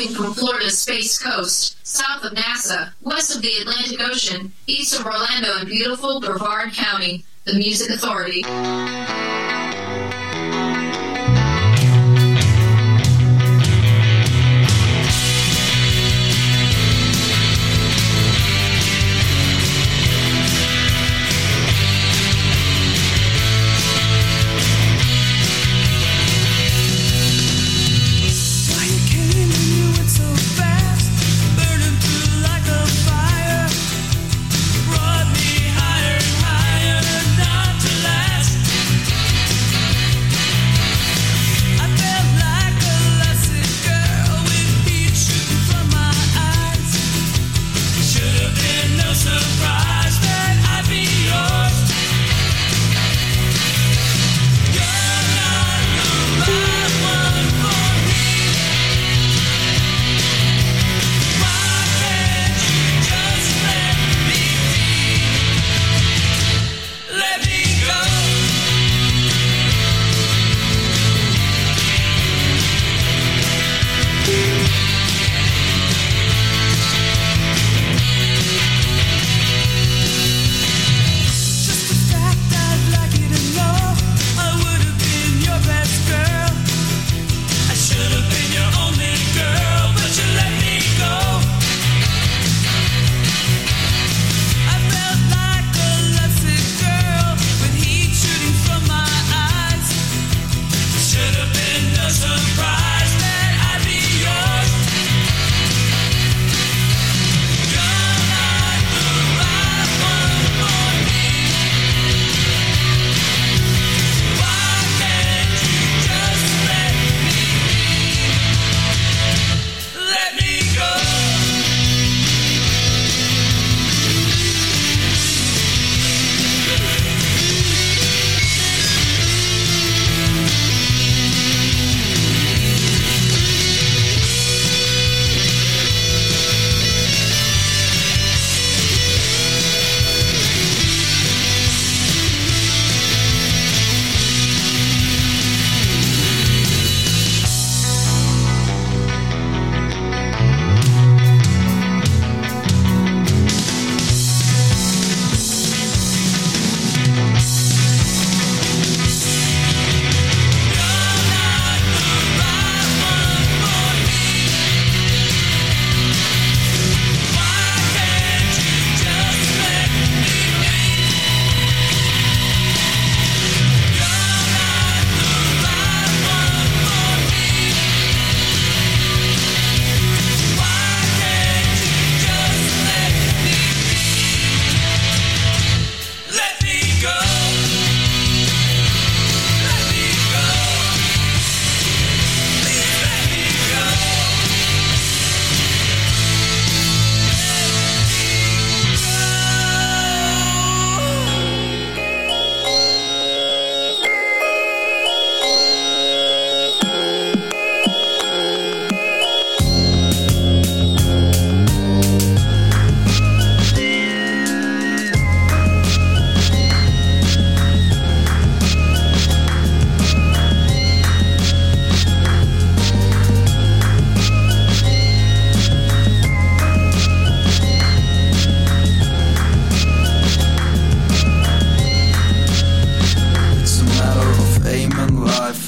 moving from Florida's Space Coast, south of NASA, west of the Atlantic Ocean, east of Orlando in beautiful Brevard County, the Music Authority.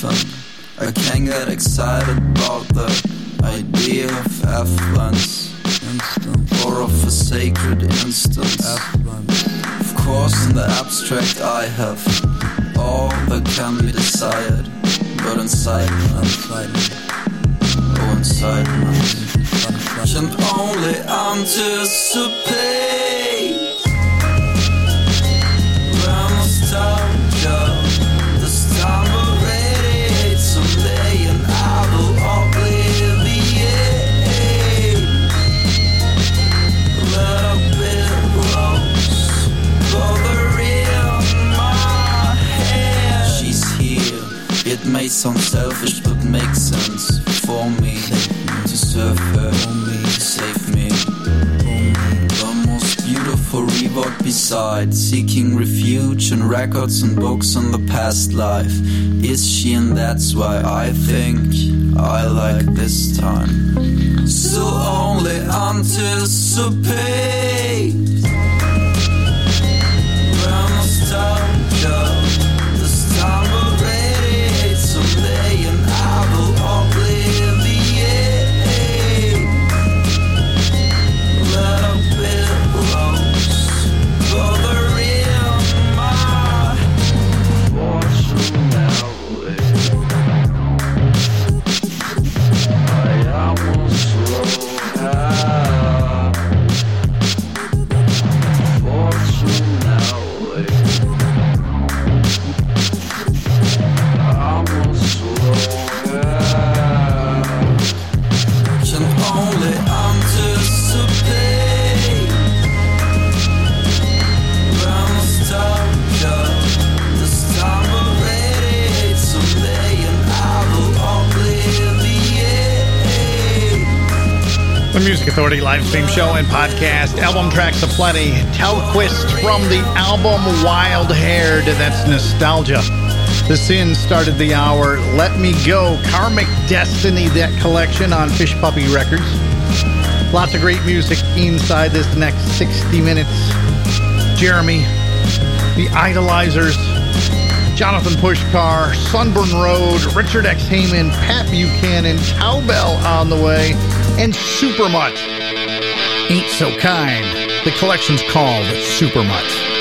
I can't get excited about the idea of affluence or of a sacred instance. Of course, in the abstract, I have all that can be desired, but inside, oh, inside, can only anticipate. may sound selfish, but makes sense for me to serve her, only save me. The most beautiful reward beside seeking refuge in records and books on the past life is she, and that's why I think I like this time. So only anticipate. Authority live stream show and podcast. Album tracks aplenty. Telquist from the album Wild Haired. That's nostalgia. The Cynz started the hour. Let Me Go, Karmic Destiny, that collection on Fishpuppy Records. Lots of great music inside this next 60 minutes. Jeremy, The Idolizers, Jonathan Pushkar, Sunburn Road, Richard X. Heyman, Pat Buchanan, Cowbell on the way and Supermutt. Ain't So Kind. The collection's called Supermutt.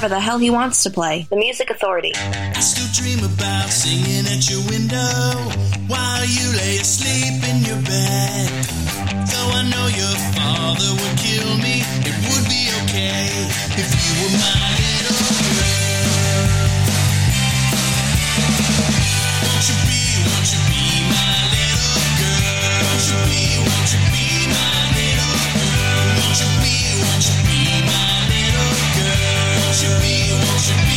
whatever the hell he wants to play. The Music Authority. I still dream about singing at your window while you lay asleep in your bed. Though I know your father would kill me, it would be okay if you were my little girl. Won't you be, won't you be my little girl? Won't you be, won't you be my little girl? Won't you be, won't you be should be, what should be.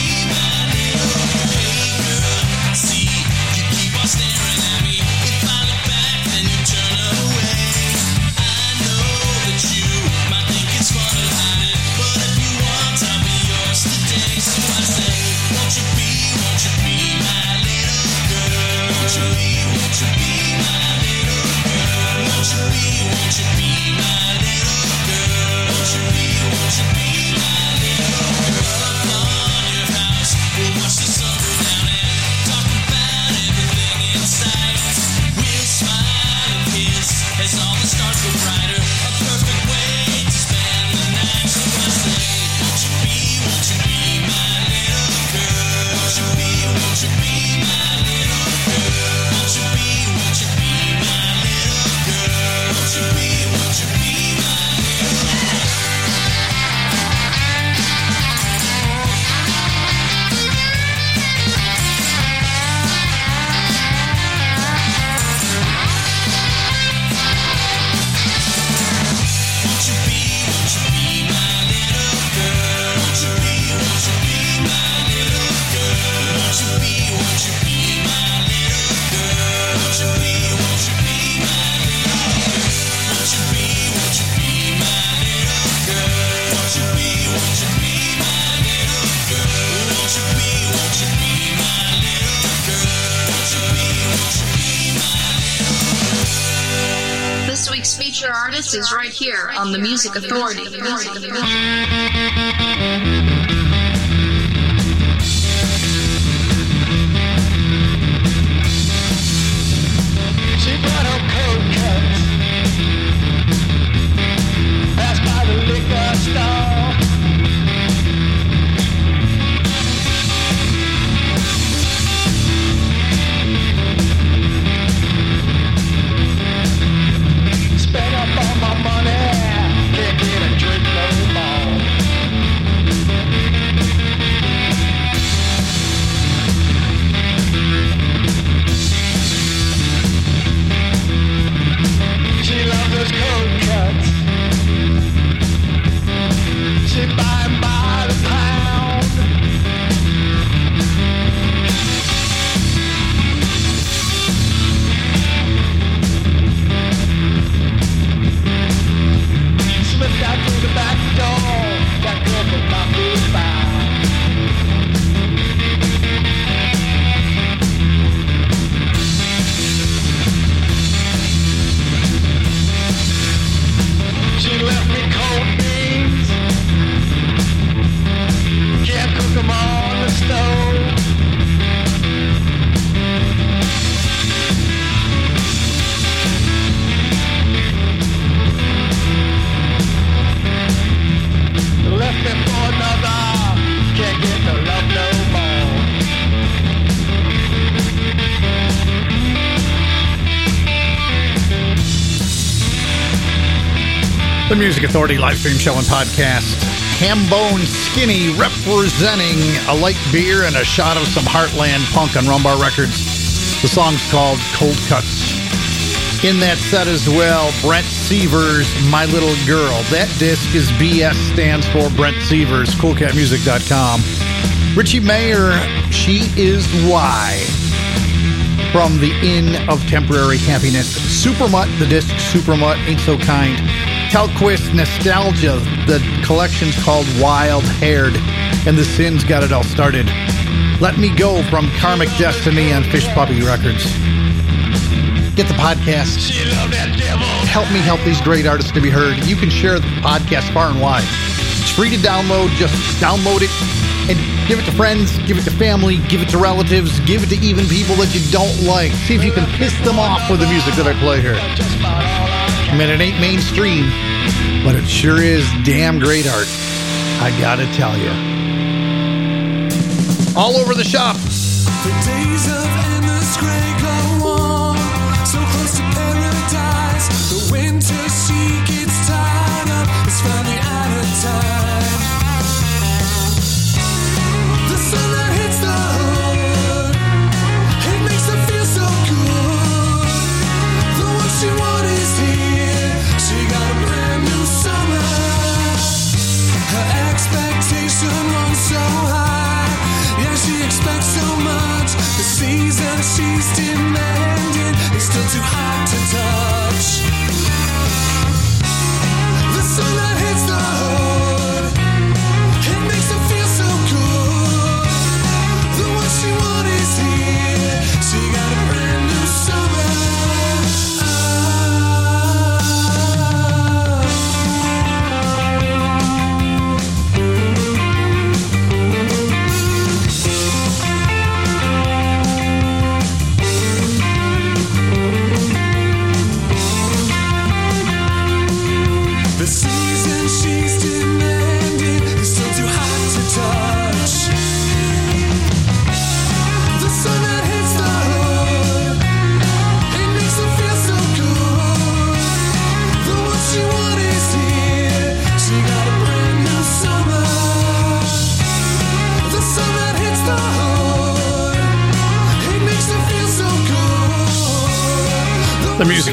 Music Authority. Music Authority. Authority live stream show and podcast. Hambone Skinny representing a light beer and a shot of some Heartland punk on Rumbar Records. The song's called Cold Cuts. In that set as well, Brent Severs, My Little Girl. That disc is BS stands for Brent Severs, coolcatmusic.com. Richie Mayer, She Is Why from the Inn of Temporary Happiness. Supermutt, the disc Supermutt, Ain't So Kind. Telquist Nostalgia, the collection's called Wild Haired, and the Cynz got it all started. Let Me Go from Karmic Destiny on Fishpuppy Records. Get the podcast. Help me help these great artists to be heard. You can share the podcast far and wide. It's free to download. Just download it and give it to friends, give it to family, give it to relatives, give it to even people that you don't like. See if you can piss them off with the music that I play here. Just about all I I mean, it ain't mainstream, but it sure is damn great art. I gotta tell you. All over the shop.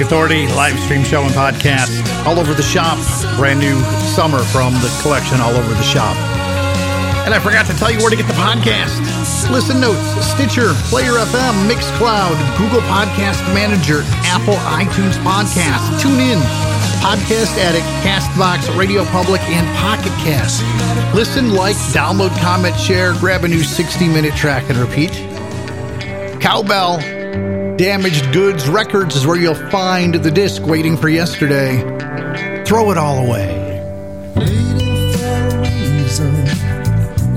Music Authority live stream show and podcast. All over the shop. Brand new summer from the collection All Over the Shop. And I forgot to tell you where to get the podcast. Listen Notes, Stitcher, Player FM, Mixcloud, Google Podcast Manager, Apple iTunes Podcast, TuneIn, Podcast Addict, Castbox, Radio Public, and Pocket Cast. Listen, like, download, comment, share, grab a new 60 minute track and repeat. Cowbell, Damaged Goods Records is where you'll find the disc waiting for yesterday. Throw it all away. Waiting for a reason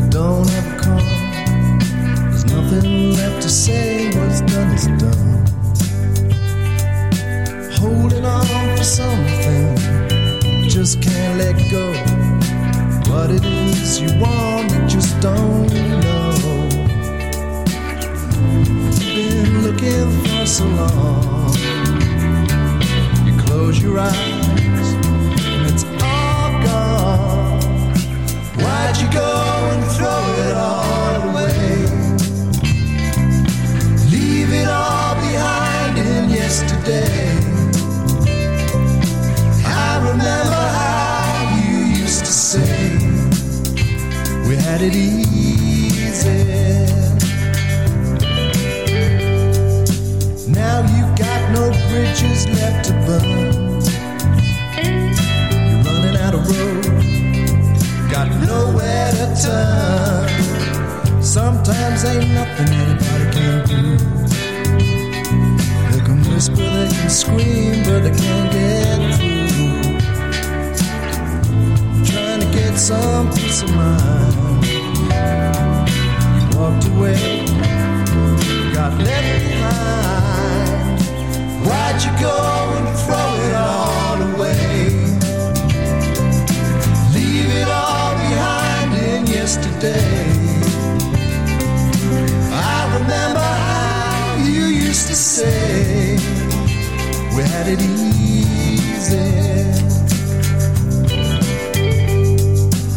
don't ever come. There's nothing left to say. What's done is done. Holding on for something, just can't let go. What it is you want, you just don't know. Looking for so long. You close your eyes and it's all gone. Why'd you go and throw it all away? Leave it all behind in yesterday. I remember how you used to say we had it easy. Now you got no bridges left to burn. You're running out of road, got nowhere to turn. Sometimes ain't nothing anybody can do. They can whisper, they can scream, but they can't get through. Trying to get some peace of mind. You walked away, got left behind. Why'd you go and throw it all away? Leave it all behind in yesterday. I remember how you used to say we had it easy.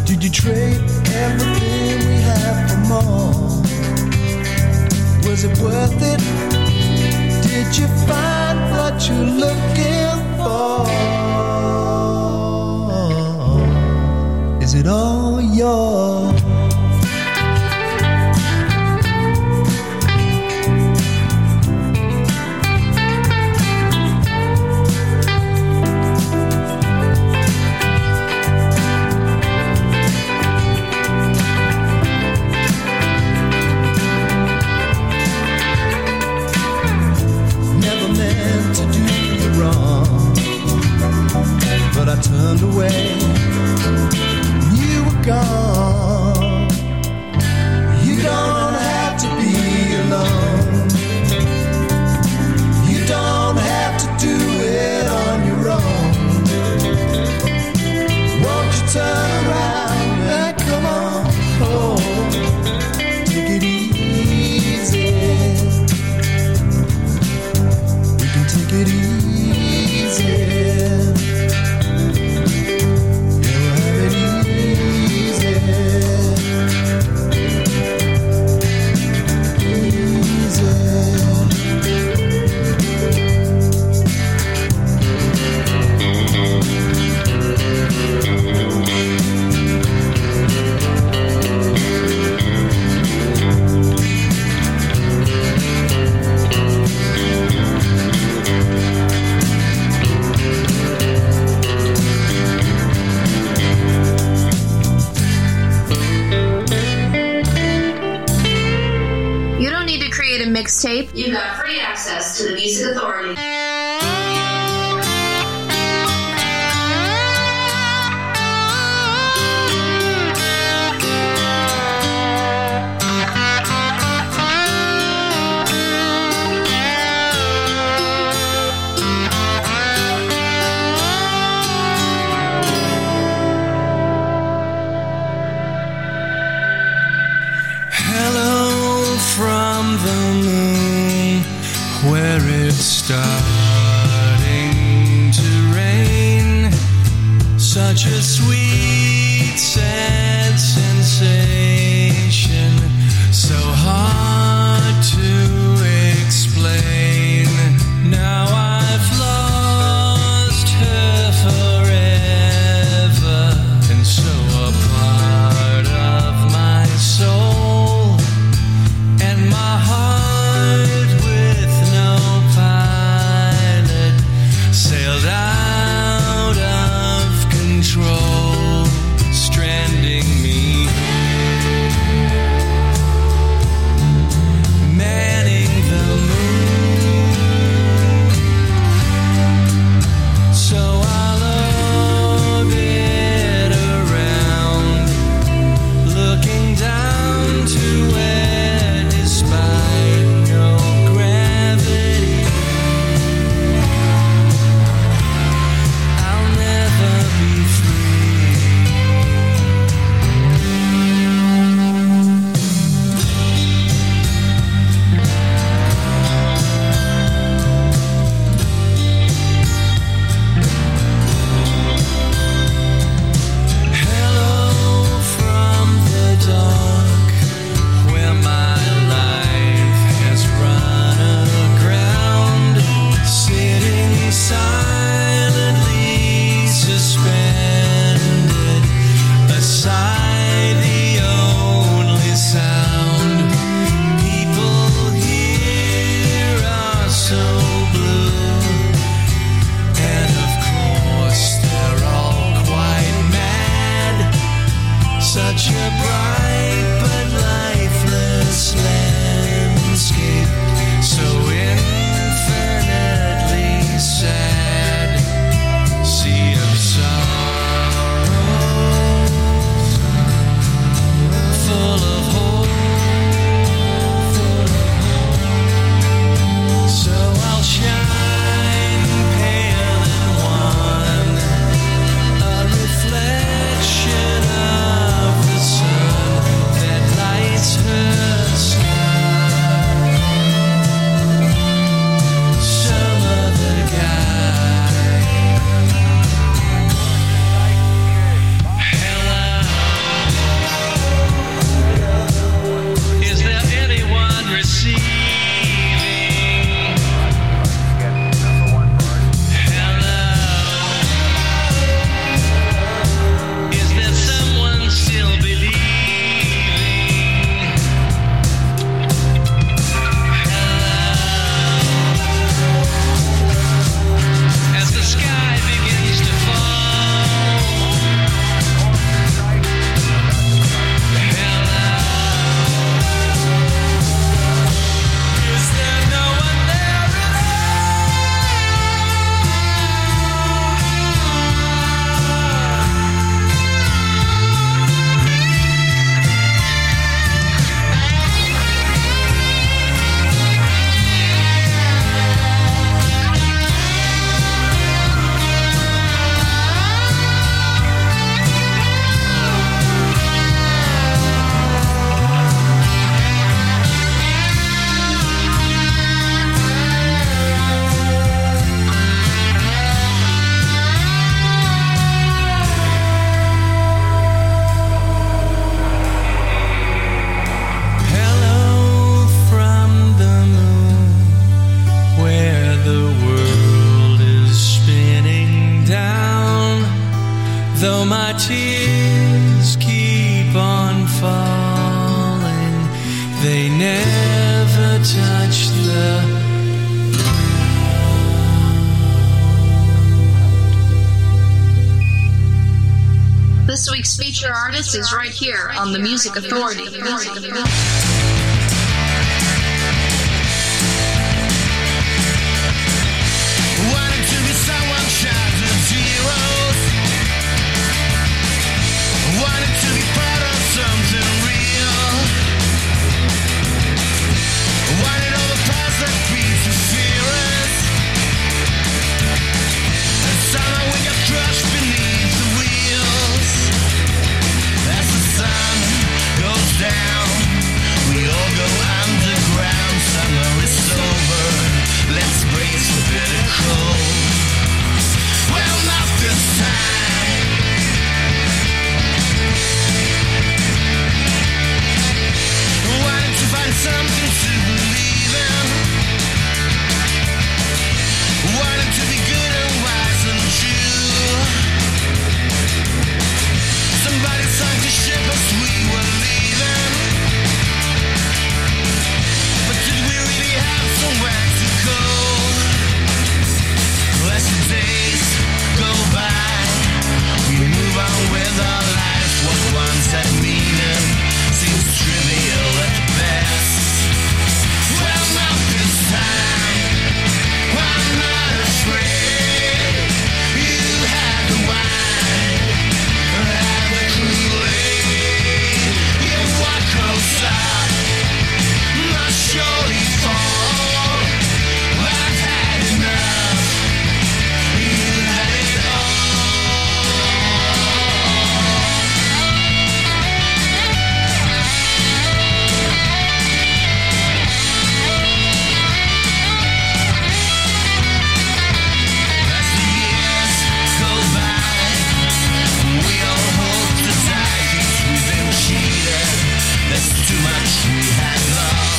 Did you trade everything we had for more? Was it worth it? Did you find what you're looking for? Is it all yours? Away. Create a mixtape. You got free access to the Music Authority. On the Music Authority. Wanting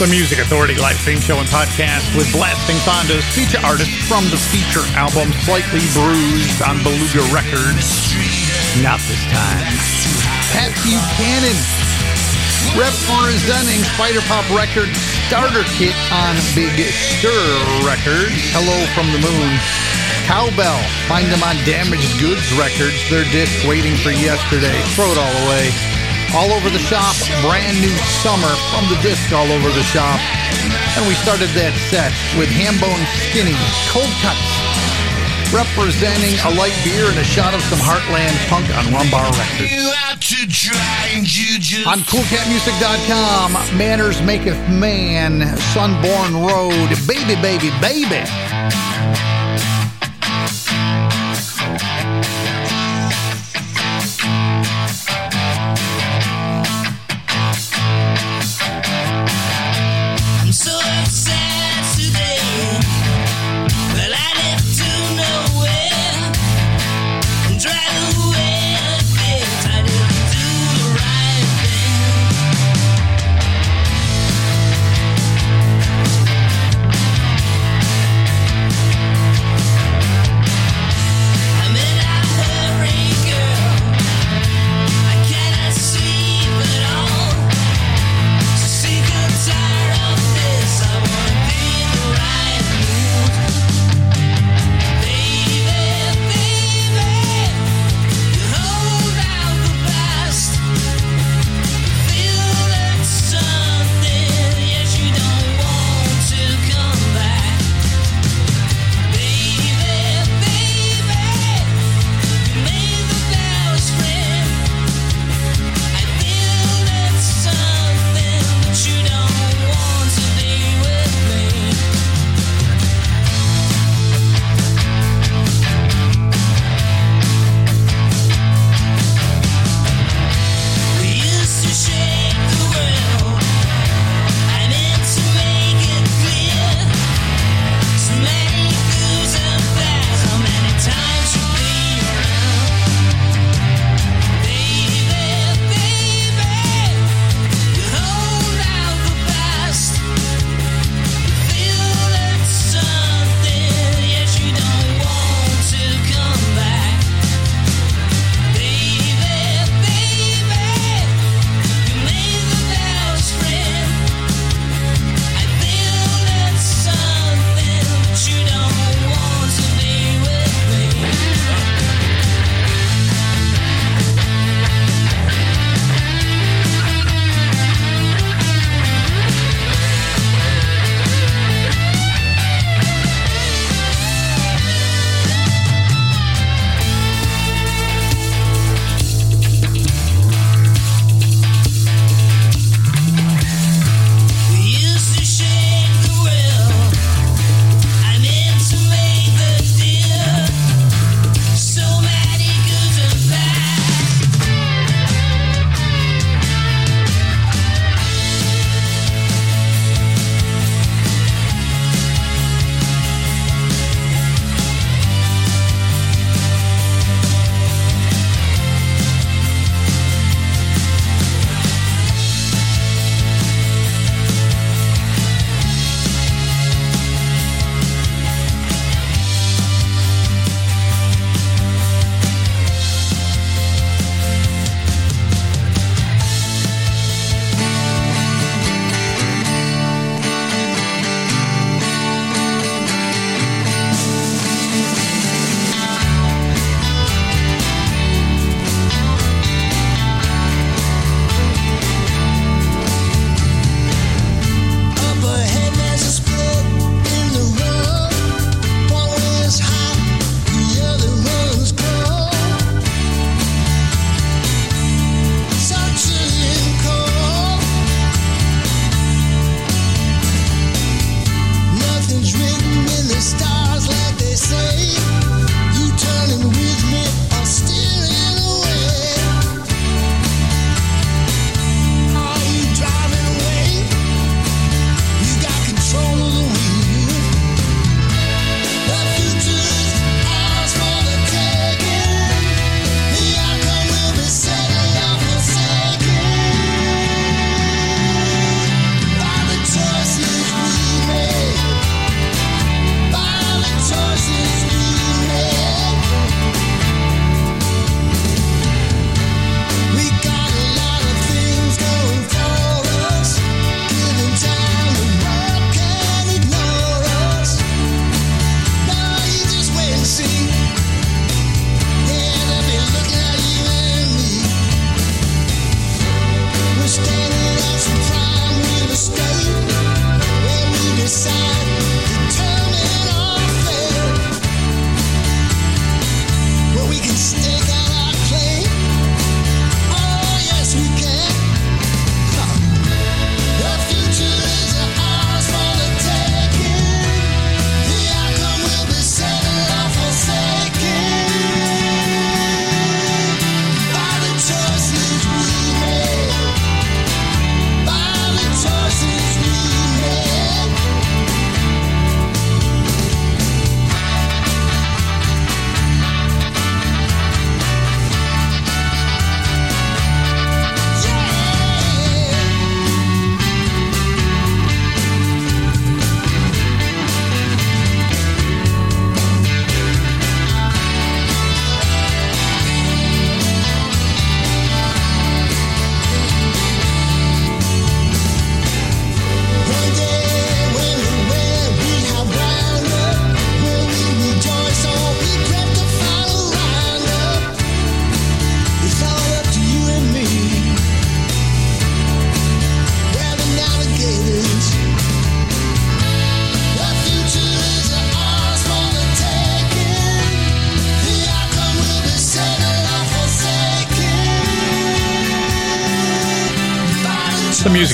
The Music Authority live stream show and podcast with Blasting Fondas, feature artist from the feature album Slightly Bruised on Beluga Records. Not this time. Pat Buchanan representing Spider Pop Records starter kit on Big Stir Records. Hello from the Moon. Cowbell. Find them on Damaged Goods Records. Their disc waiting for yesterday. Throw it all away. All over the shop. Brand new summer from the disc all over the shop. And we started that set with Hambone Skinny. Cold Cuts. Representing a light beer and a shot of some Heartland punk on Rumbar Records. You out to try and you just On coolcatmusic.com, Manners Maketh Man, Sunborn Road, Baby, Baby, Baby.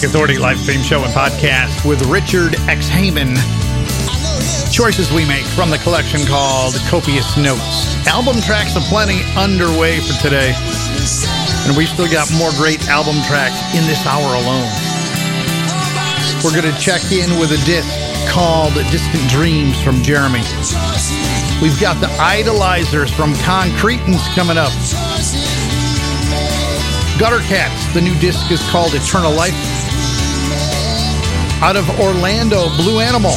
Authority live stream show and podcast with Richard X. Heyman. Choices we make from the collection called Copious Notes. Album tracks aplenty underway for today. And we still got more great album tracks in this hour alone. We're going to check in with a disc called Distant Dreams from Jeremy. We've got the Idolizers from Concretans coming up. Gutter Cats, the new disc is called Eternal Life out of Orlando, Blue Animal.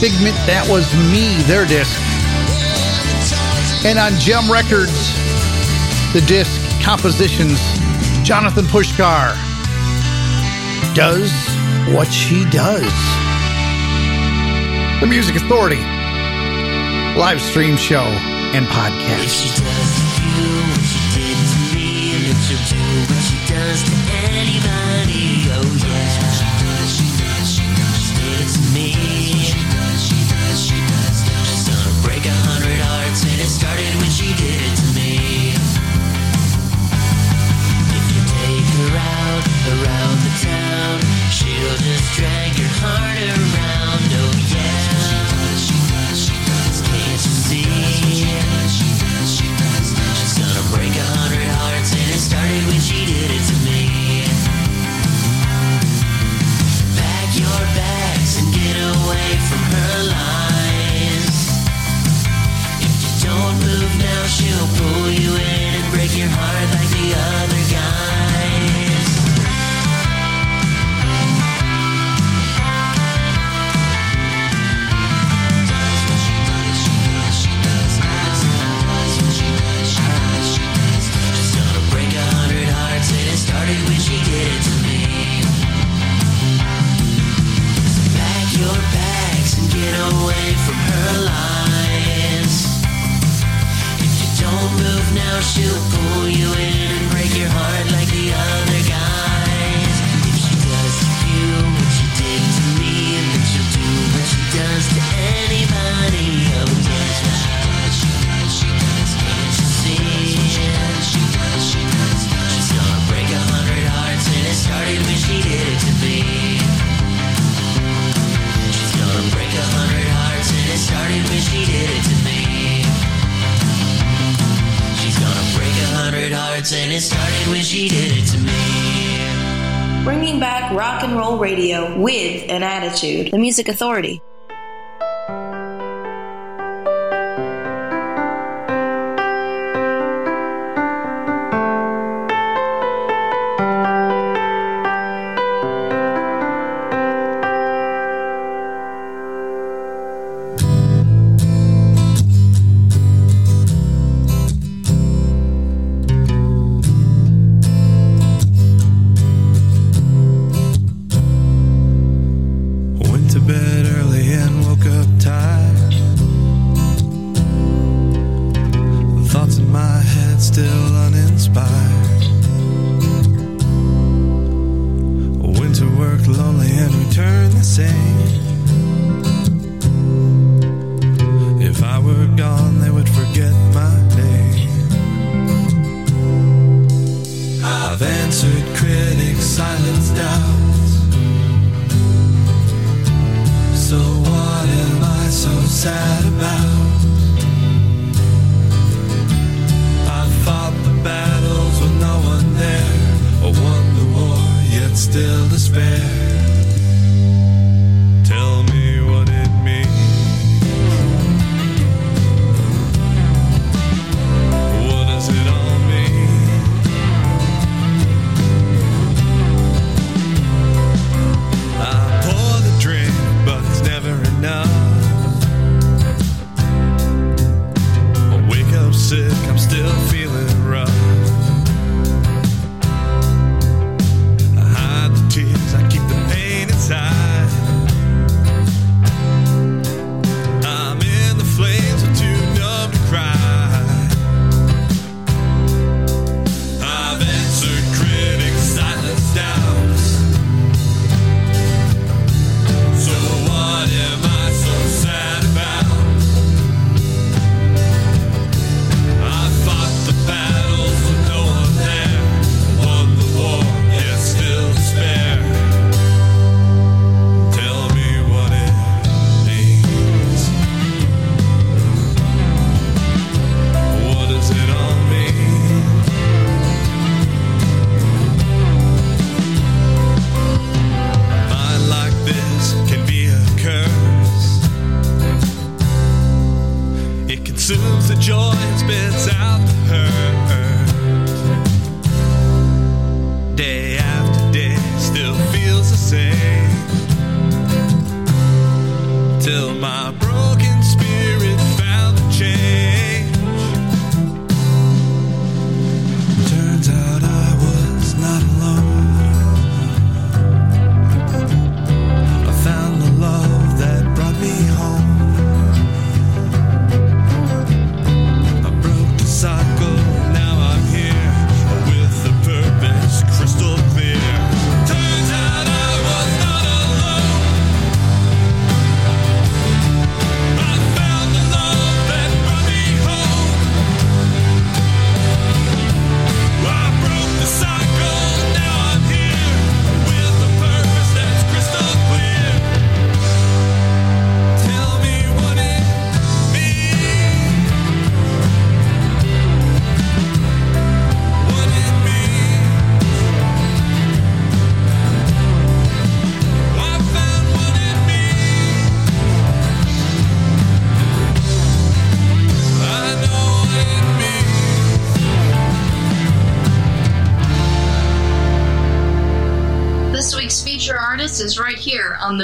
Figment, that was me, their disc. And on Gem Records, the disc compositions, Jonathan Pushkar does what she does. The Music Authority live stream show and podcast. She'll just drag your heart around. and attitude, the music authority. still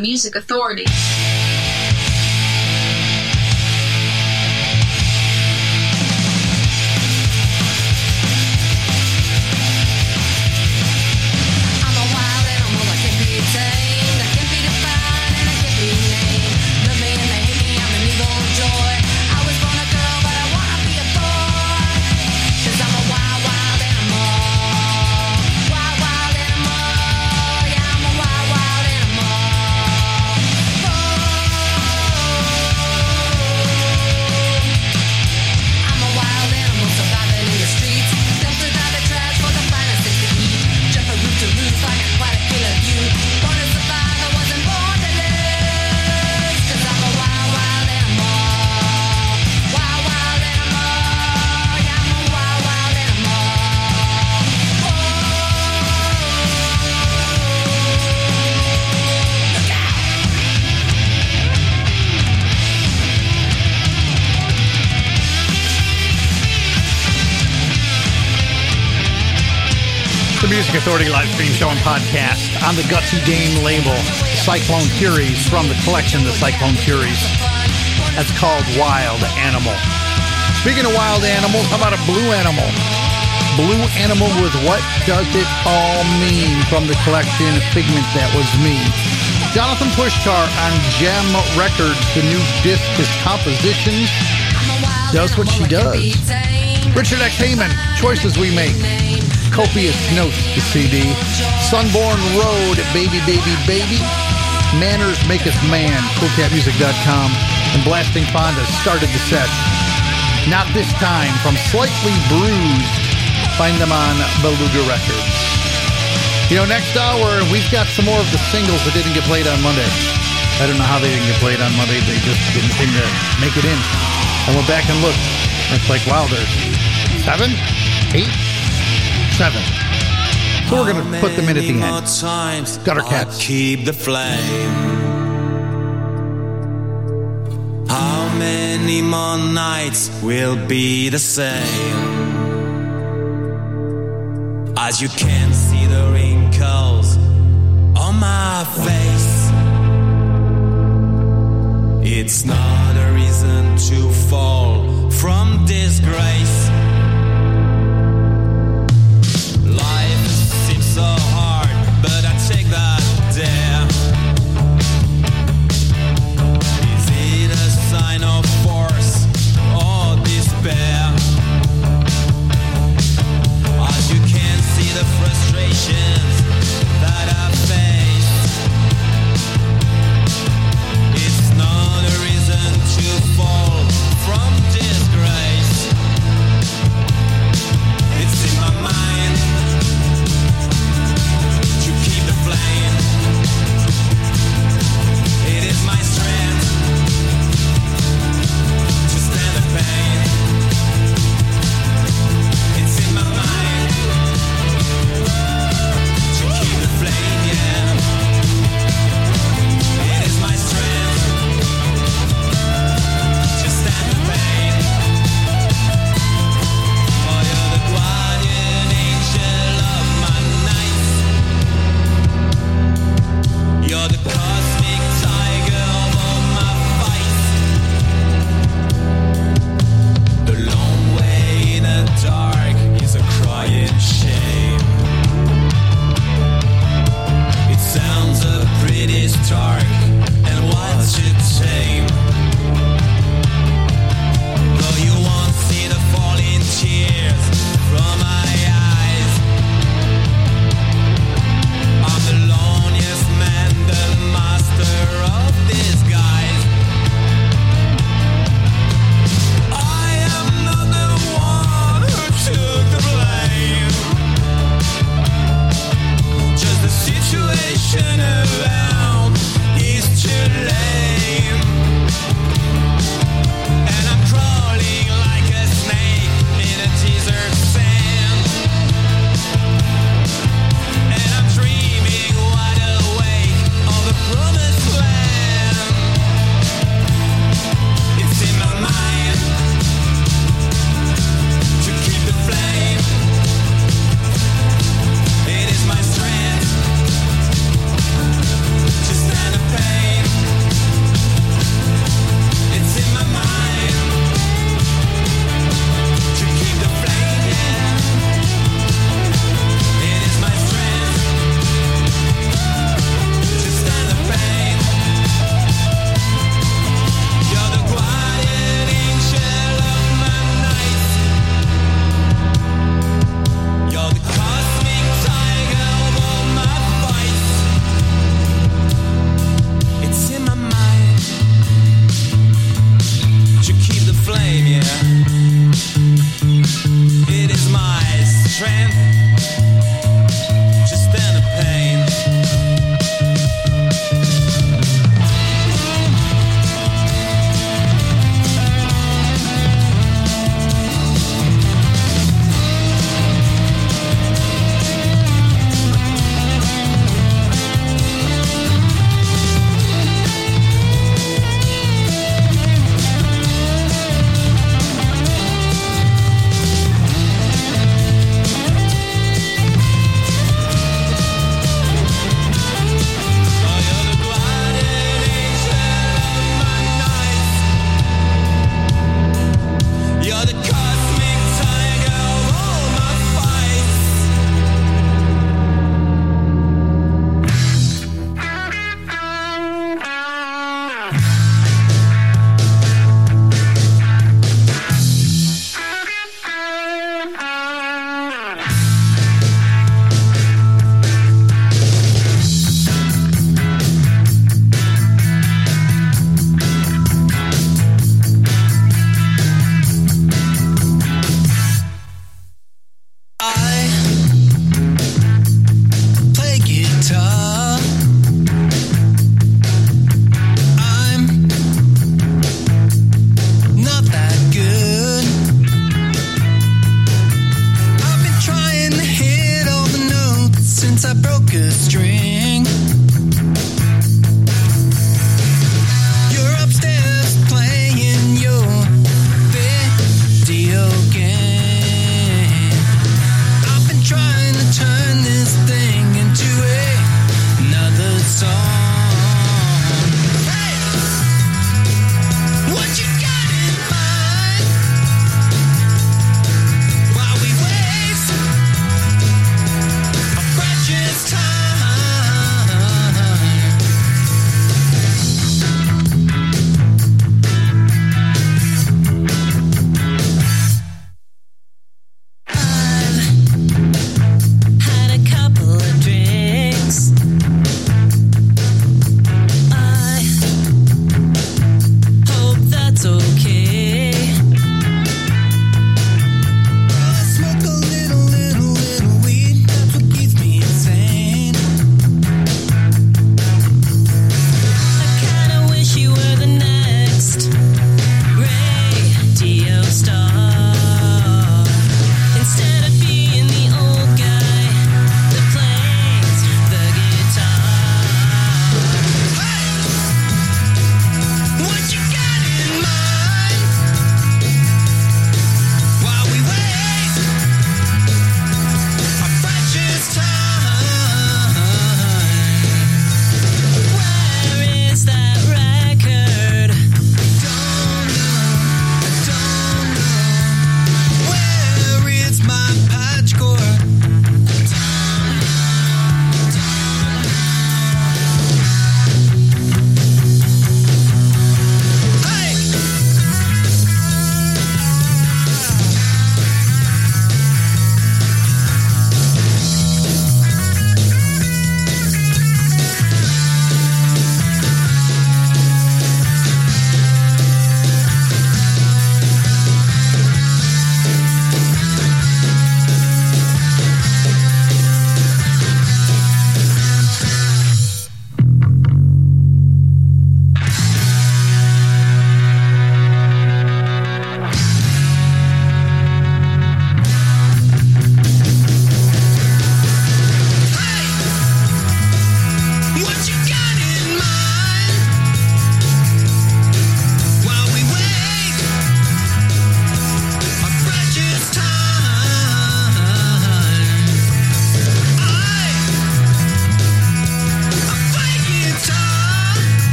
the Music Authority. Authority live stream show and podcast on the Gutsy Game label. Cyclone Furies from the collection, The Cyclone Furies. That's called Wild Animal. Speaking of wild animals, how about a blue animal? Blue animal with what does it all mean from the collection Figment That Was Me. Jonathan Pushkar on Gem Records. The new disc is Compositions. Does what she does. Richard X. Heyman, Choices We Make. Copious Notes, the CD. Sunborn Road, Baby, Baby, Baby. Manners Maketh Man, coolcatmusic.com. And Blasting Fonda started the set. Not this time, from Slightly Bruised. Find them on Beluga Records. You know, next hour, we've got some more of the singles that didn't get played on Monday. I don't know how they didn't get played on Monday. They just didn't seem to make it in. I went back and looked. It's like, wow, there's seven, eight, seven. So we're going to put them in at the end. Times Gutter I'll Cats. keep the flame. How many more nights will be the same? As you can see the wrinkles on my face. It's not a reason to fall from disgrace. So but I take that dare. Is it a sign of force or despair? As you can see the frustrations